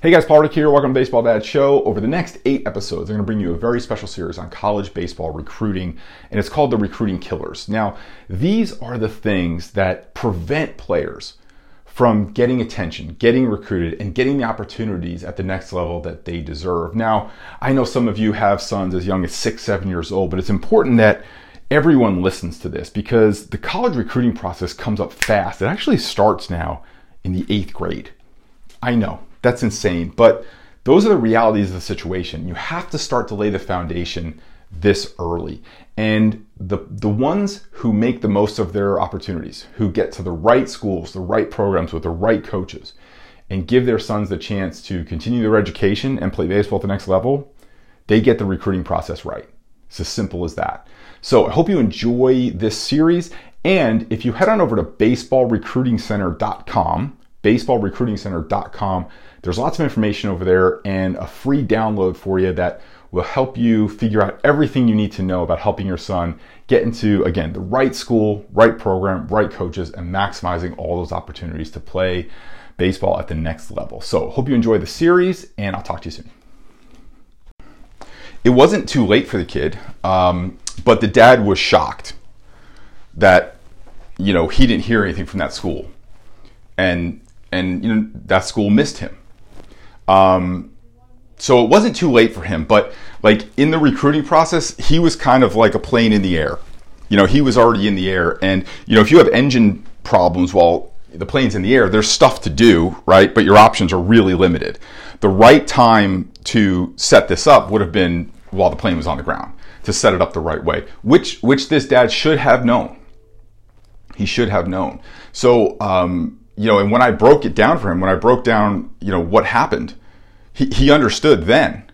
Hey guys, Paul Reddick here. Welcome to Baseball Dad Show. Over the next eight episodes, I'm going to bring you a very special series on college baseball recruiting, and it's called The Recruiting Killers. Now, these are the things that prevent players from getting attention, getting recruited, and getting the opportunities at the next level that they deserve. Now, I know some of you have sons as young as six, seven years old, but it's important that everyone listens to this because the college recruiting process comes up fast. It actually starts now in the eighth grade. I know that's insane. But those are the realities of the situation. You have to start to lay the foundation this early. And the, the ones who make the most of their opportunities, who get to the right schools, the right programs with the right coaches, and give their sons the chance to continue their education and play baseball at the next level, they get the recruiting process right. It's as simple as that. So I hope you enjoy this series. And if you head on over to baseballrecruitingcenter.com, baseballrecruitingcenter.com. There's lots of information over there and a free download for you that will help you figure out everything you need to know about helping your son get into, again, the right school, right program, right coaches, and maximizing all those opportunities to play baseball at the next level. So, hope you enjoy the series, and I'll talk to you soon. It wasn't too late for the kid, um, but the dad was shocked that, you know, he didn't hear anything from that school. And and you know that school missed him. Um, so it wasn't too late for him, but like in the recruiting process, he was kind of like a plane in the air. You know, he was already in the air, and you know if you have engine problems while the plane's in the air, there's stuff to do, right? But your options are really limited. The right time to set this up would have been while the plane was on the ground to set it up the right way, which which this dad should have known. He should have known. So um, you know, and when I broke it down for him, when I broke down, you know, what happened, he, he understood then.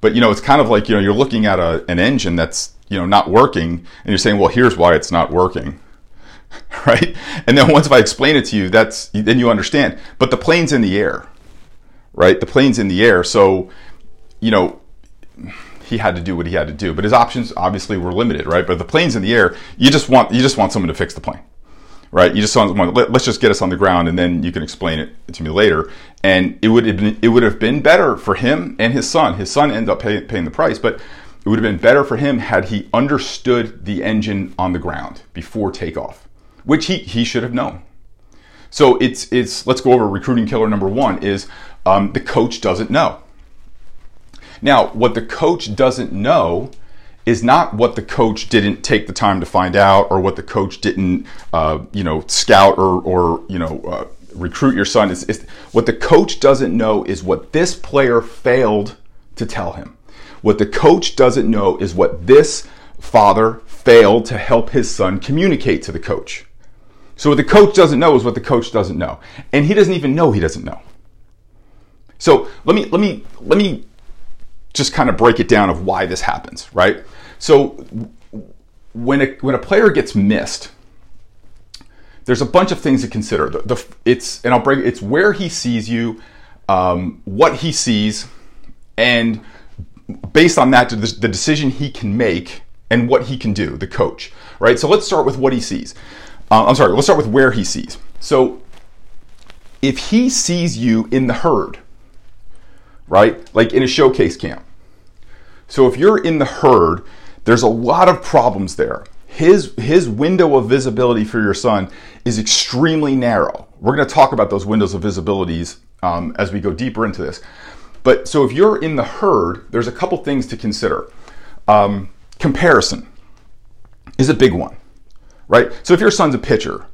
But, you know, it's kind of like, you know, you're looking at a, an engine that's, you know, not working and you're saying, well, here's why it's not working. right? And then once if I explain it to you, that's, then you understand. But the plane's in the air, right? The plane's in the air. So, you know, he had to do what he had to do, but his options obviously were limited, right? But the plane's in the air. You just want, you just want someone to fix the plane right? You just want let, us just get us on the ground, and then you can explain it to me later. And it would have been it would have been better for him and his son. His son ended up pay, paying the price, but it would have been better for him had he understood the engine on the ground before takeoff, which he he should have known. So it's it's let's go over recruiting killer number one is um, the coach doesn't know. Now, what the coach doesn't know is not what the coach didn't take the time to find out or what the coach didn't, uh, you know, scout or, or you know, uh, recruit your son. Is, what the coach doesn't know is what this player failed to tell him. What the coach doesn't know is what this father failed to help his son communicate to the coach. So what the coach doesn't know is what the coach doesn't know. And he doesn't even know he doesn't know. So let me let me let me just kind of break it down of why this happens, right? So when a, when a player gets missed, there's a bunch of things to consider. The, the, it's and I'll break it's where he sees you, um, what he sees, and based on that, the, decision he can make and what he can do. The coach, right? So let's start with what he sees. Uh, I'm sorry. Let's start with where he sees. So if he sees you in the herd, right? Like in a showcase camp. So if you're in the herd, there's a lot of problems there. His, his window of visibility for your son is extremely narrow. We're going to talk about those windows of visibilities um, as we go deeper into this. But so if you're in the herd, there's a couple things to consider. Um, comparison is a big one, right? So if your son's a pitcher,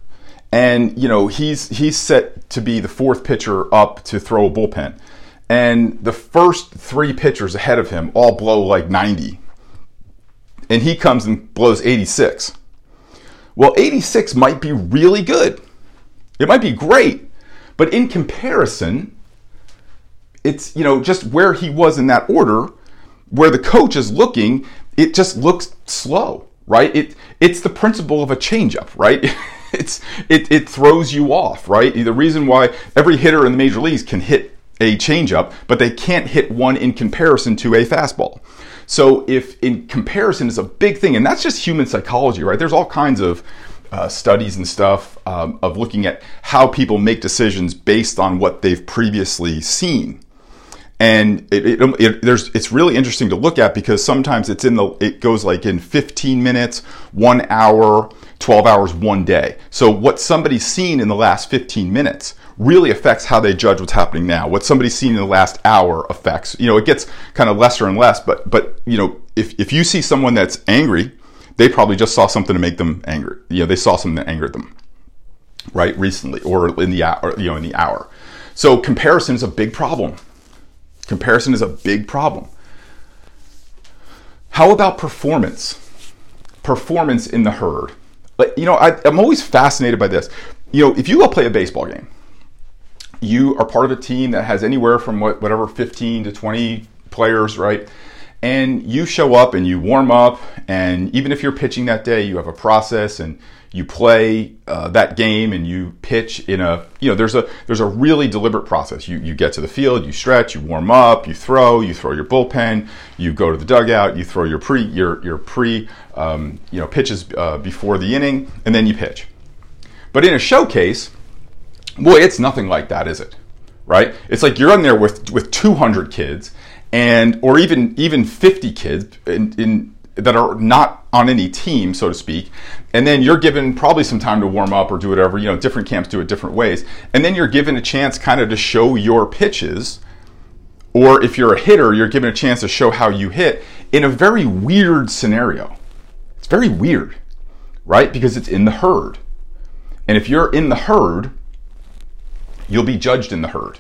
and you know he's he's set to be the fourth pitcher up to throw a bullpen and the first three pitchers ahead of him all blow like 90 and he comes and blows 86 well 86 might be really good. It might be great. But in comparison it's you know just where he was in that order where the coach is looking it just looks slow right? It it's the principle of a changeup right? It's it, it throws you off right? The reason why every hitter in the major leagues can hit a changeup, but they can't hit one in comparison to a fastball. So if in comparison is a big thing, and that's just human psychology, right? There's all kinds of uh, studies and stuff um, of looking at how people make decisions based on what they've previously seen. and it, it, it, there's it's really interesting to look at because sometimes it's in the it goes like in 15 minutes, one hour, 12 hours, one day. So what somebody's seen in the last 15 minutes really affects how they judge what's happening now. What somebody's seen in the last hour affects. You know, it gets kind of lesser and less. But but you know, if if you see someone that's angry, they probably just saw something to make them angry. You know, they saw something that angered them, right? Recently, or in the hour, you know, in the hour. So comparison is a big problem. Comparison is a big problem. How about performance? Performance in the herd. But you know, I, I'm always fascinated by this. You know, if you go play a baseball game, you are part of a team that has anywhere from what, whatever 15 to 20 players, right? And you show up and you warm up, and even if you're pitching that day, you have a process and you play uh, that game and you pitch in a you know there's a there's a really deliberate process. You you get to the field you stretch you warm up you throw you throw your bullpen you go to the dugout you throw your pre your your pre um, you know pitches uh, before the inning and then you pitch. But in a showcase boy it's nothing like that is it? Right? It's like you're in there with with 200 kids and or even even 50 kids in, in that are not on any team, so to speak. And then you're given probably some time to warm up or do whatever. You know, different camps do it different ways. And then you're given a chance kind of to show your pitches. Or if you're a hitter, you're given a chance to show how you hit in a very weird scenario. It's very weird, right? Because it's in the herd. And if you're in the herd, you'll be judged in the herd.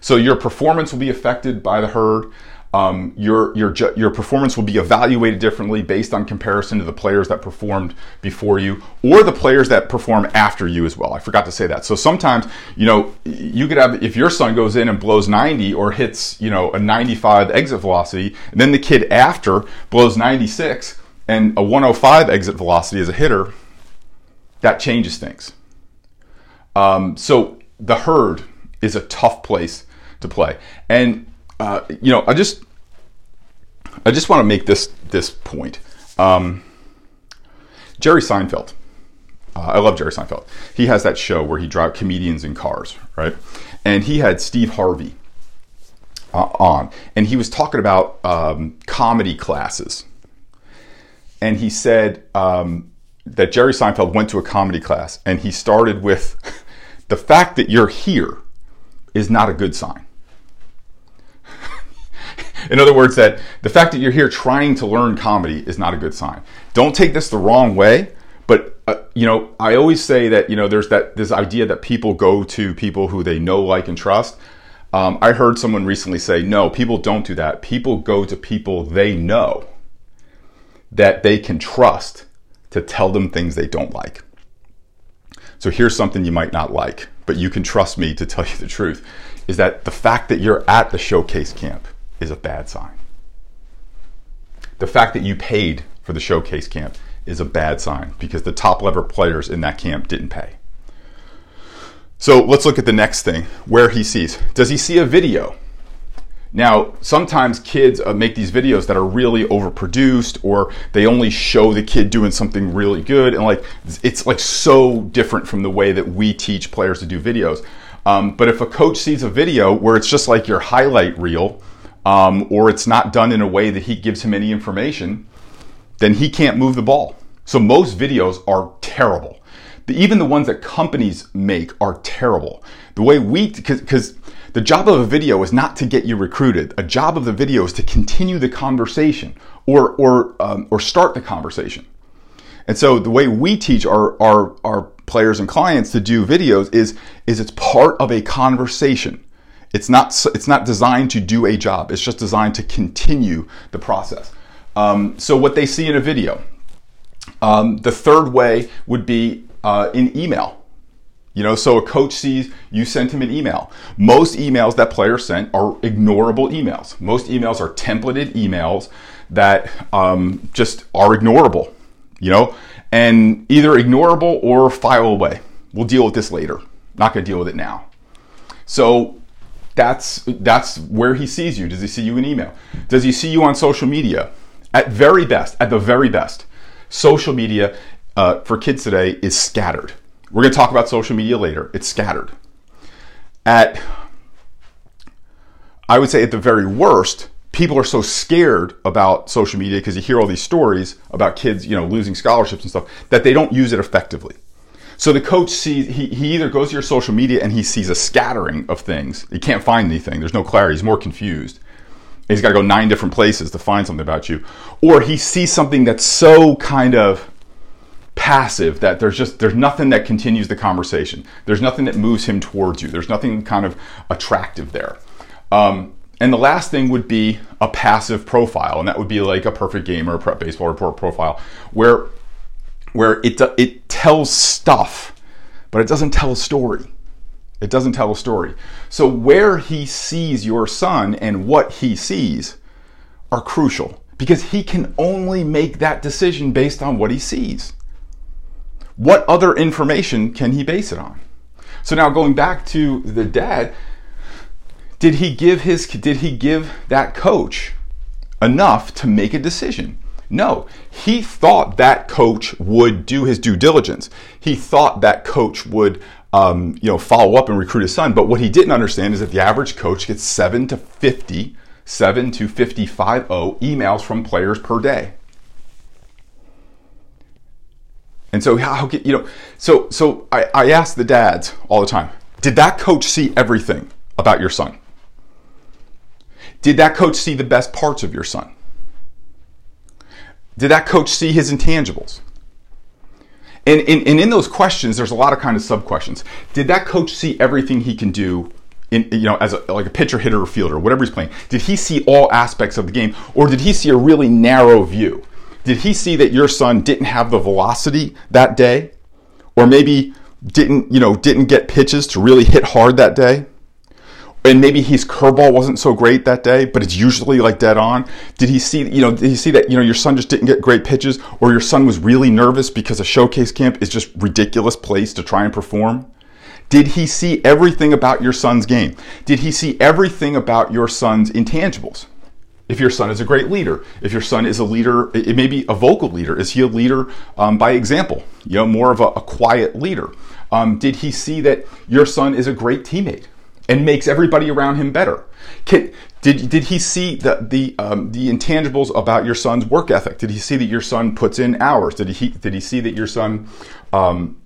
So your performance will be affected by the herd. Um, your your your performance will be evaluated differently based on comparison to the players that performed before you or the players that perform after you as well. I forgot to say that. So sometimes you know you could have if your son goes in and blows 90 or hits you know a 95 exit velocity, and then the kid after blows 96 and a 105 exit velocity as a hitter, that changes things. Um, so the herd is a tough place to play, and uh, you know, I just I just want to make this this point. Um, Jerry Seinfeld. Uh, I love Jerry Seinfeld. He has that show where he drives comedians in cars, right? And he had Steve Harvey uh, on, and he was talking about um, comedy classes. And he said um, that Jerry Seinfeld went to a comedy class, and he started with the fact that you're here is not a good sign. In other words, that the fact that you're here trying to learn comedy is not a good sign. Don't take this the wrong way, but uh, you know, I always say that you know, there's that this idea that people go to people who they know, like, and trust. Um, I heard someone recently say, no, people don't do that. People go to people they know that they can trust to tell them things they don't like. So here's something you might not like, but you can trust me to tell you the truth is that the fact that you're at the showcase camp is a bad sign. The fact that you paid for the showcase camp is a bad sign because the top level players in that camp didn't pay. So let's look at the next thing where he sees. Does he see a video? Now, sometimes kids uh, make these videos that are really overproduced or they only show the kid doing something really good and like it's like so different from the way that we teach players to do videos. Um, but if a coach sees a video where it's just like your highlight reel um, or it's not done in a way that he gives him any information, then he can't move the ball. So most videos are terrible. The, even the ones that companies make are terrible. The way we, because the job of a video is not to get you recruited. A job of the video is to continue the conversation or or um, or start the conversation. And so the way we teach our, our our players and clients to do videos is is it's part of a conversation. It's not, it's not designed to do a job. It's just designed to continue the process. Um, so what they see in a video. Um, the third way would be uh, in email. You know, so a coach sees you sent him an email. Most emails that players sent are ignorable emails. Most emails are templated emails that um, just are ignorable. You know, and either ignorable or file away. We'll deal with this later. Not going to deal with it now. So that's that's where he sees you. Does he see you in email? Does he see you on social media? At very best, at the very best, social media uh, for kids today is scattered. We're going to talk about social media later. It's scattered. At I would say at the very worst, people are so scared about social media because you hear all these stories about kids, you know, losing scholarships and stuff that they don't use it effectively. So the coach sees he, he either goes to your social media and he sees a scattering of things. He can't find anything. There's no clarity. He's more confused. He's got to go nine different places to find something about you, or he sees something that's so kind of passive that there's just there's nothing that continues the conversation. There's nothing that moves him towards you. There's nothing kind of attractive there. Um, and the last thing would be a passive profile, and that would be like a perfect gamer, a prep baseball report profile, where where it it tells stuff, but it doesn't tell a story. It doesn't tell a story. So where he sees your son and what he sees are crucial because he can only make that decision based on what he sees. What other information can he base it on? So now going back to the dad, did he give his did he give that coach enough to make a decision? No, he thought that coach would do his due diligence. He thought that coach would um, you know, follow up and recruit his son. But what he didn't understand is that the average coach gets seven to 50, seven to 55 emails from players per day. And so how you know, so so I, I ask the dads all the time, did that coach see everything about your son? Did that coach see the best parts of your son? Did that coach see his intangibles? And, and, and in those questions, there's a lot of kind of sub questions. Did that coach see everything he can do in, you know, as a, like a pitcher, hitter, or fielder, whatever he's playing? Did he see all aspects of the game, or did he see a really narrow view? Did he see that your son didn't have the velocity that day, or maybe didn't, you know, didn't get pitches to really hit hard that day? And maybe his curveball wasn't so great that day, but it's usually like dead on. Did he see, you know, did he see that, you know, your son just didn't get great pitches or your son was really nervous because a showcase camp is just ridiculous place to try and perform? Did he see everything about your son's game? Did he see everything about your son's intangibles? If your son is a great leader, if your son is a leader, it may be a vocal leader. Is he a leader um, by example? You know, more of a, a quiet leader. Um, did he see that your son is a great teammate? And makes everybody around him better. Can, did, did he see the, the, um, the intangibles about your son's work ethic? Did he see that your son puts in hours? Did he, did he see that your son, um,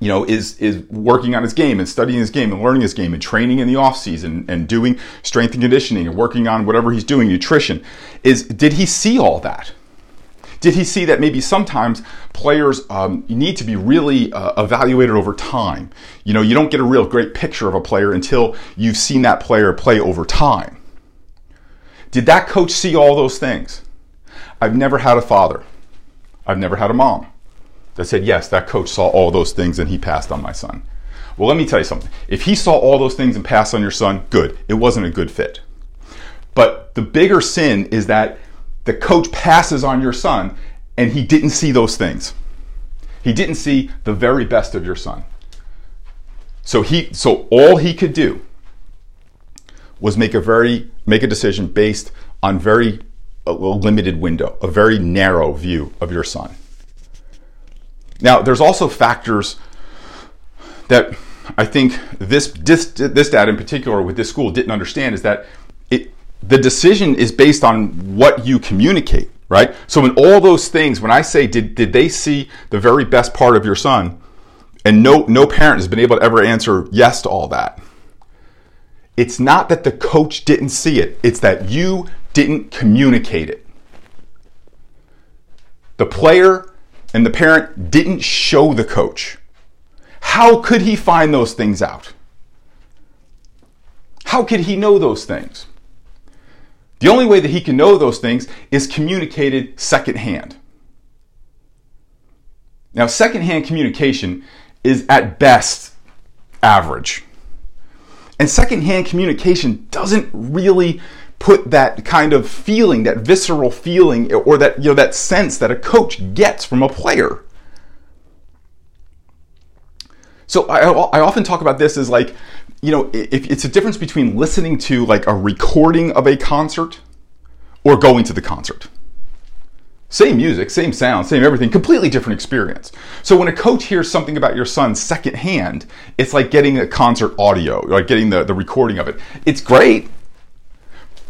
you know, is, is working on his game and studying his game and learning his game and training in the off season and doing strength and conditioning and working on whatever he's doing, nutrition? Is, did he see all that? Did he see that maybe sometimes players um, need to be really uh, evaluated over time? You know, you don't get a real great picture of a player until you've seen that player play over time. Did that coach see all those things? I've never had a father. I've never had a mom that said, yes, that coach saw all those things and he passed on my son. Well, let me tell you something. If he saw all those things and passed on your son, good. It wasn't a good fit. But the bigger sin is that the coach passes on your son and he didn't see those things. He didn't see the very best of your son. So he so all he could do was make a very make a decision based on very a limited window, a very narrow view of your son. Now, there's also factors that I think this this this dad in particular with this school didn't understand is that the decision is based on what you communicate, right? So in all those things, when I say did did they see the very best part of your son, and no no parent has been able to ever answer yes to all that. It's not that the coach didn't see it, it's that you didn't communicate it. The player and the parent didn't show the coach. How could he find those things out? How could he know those things? The only way that he can know those things is communicated secondhand. Now, secondhand communication is at best average. And secondhand communication doesn't really put that kind of feeling, that visceral feeling, or that, you know, that sense that a coach gets from a player. So I, I often talk about this as like, you know, if it's a difference between listening to like a recording of a concert or going to the concert. Same music, same sound, same everything, completely different experience. So when a coach hears something about your son secondhand, it's like getting a concert audio, like getting the, the recording of it. It's great.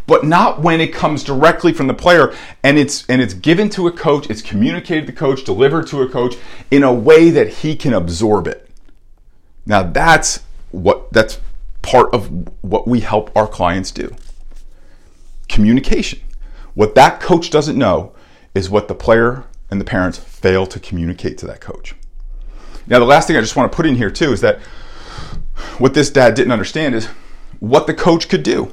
but not when it comes directly from the player and it's and it's given to a coach, it's communicated to the coach, delivered to a coach in a way that he can absorb it. Now that's what that's part of what we help our clients do. Communication. What that coach doesn't know is what the player and the parents fail to communicate to that coach. Now, the last thing I just want to put in here too is that what this dad didn't understand is what the coach could do.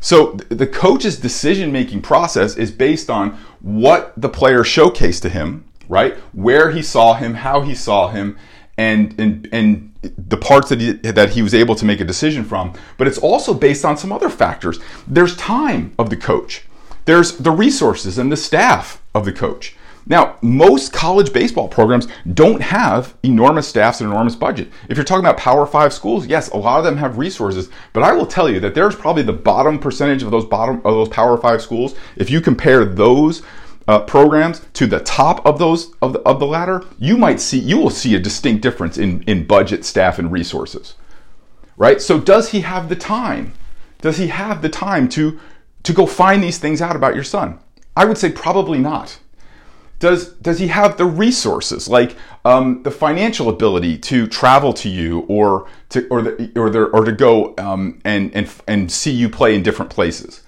So the coach's decision making process is based on what the player showcased to him, right? Where he saw him, how he saw him, and and and the parts that he that he was able to make a decision from. But it's also based on some other factors. There's time of the coach. There's the resources and the staff of the coach. Now, most college baseball programs don't have enormous staffs and enormous budget. If you're talking about Power Five schools, yes, a lot of them have resources, but I will tell you that there's probably the bottom percentage of those bottom of those Power Five schools. If you compare those uh, programs to the top of those of the, of the ladder, you might see you will see a distinct difference in in budget, staff, and resources. Right. So, does he have the time? Does he have the time to to go find these things out about your son? I would say probably not does does he have the resources like um, the financial ability to travel to you or to or the, or the, or to go um, and and and see you play in different places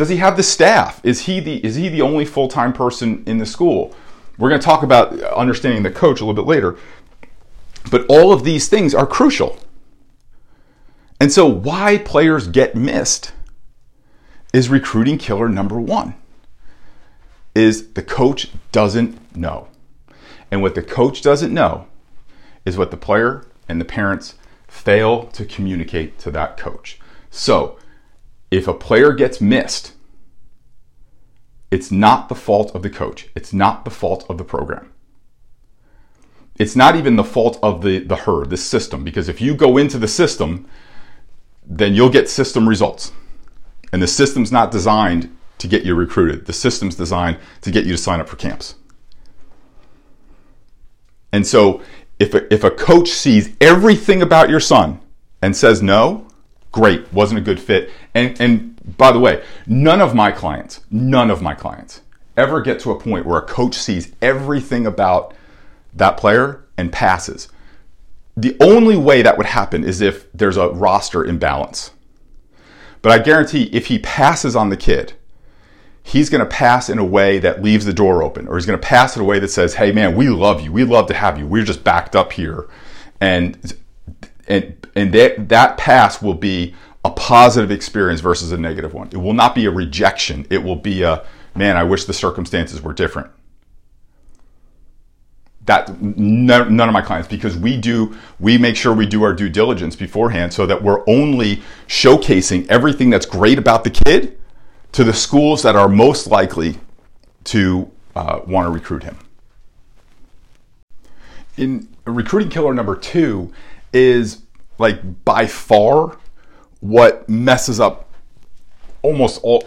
does he have the staff is he the is he the only full-time person in the school we're going to talk about understanding the coach a little bit later but all of these things are crucial and so why players get missed is recruiting killer number 1 is the coach doesn't know. And what the coach doesn't know is what the player and the parents fail to communicate to that coach. So, if a player gets missed, it's not the fault of the coach. It's not the fault of the program. It's not even the fault of the, the herd, the system, because if you go into the system, then you'll get system results. And the system's not designed to get you recruited. The system's designed to get you to sign up for camps. And so if a, if a coach sees everything about your son and says no, great, wasn't a good fit. And, and by the way, none of my clients, none of my clients ever get to a point where a coach sees everything about that player and passes. The only way that would happen is if there's a roster imbalance. But I guarantee if he passes on the kid, he's going to pass in a way that leaves the door open, or he's going to pass in a way that says, "Hey, man, we love you. We love to have you. We're just backed up here," and and and that that pass will be a positive experience versus a negative one. It will not be a rejection. It will be a man. I wish the circumstances were different. That none, of my clients because we do we make sure we do our due diligence beforehand so that we're only showcasing everything that's great about the kid to the schools that are most likely to uh, want to recruit him. In recruiting killer number two is like by far what messes up almost all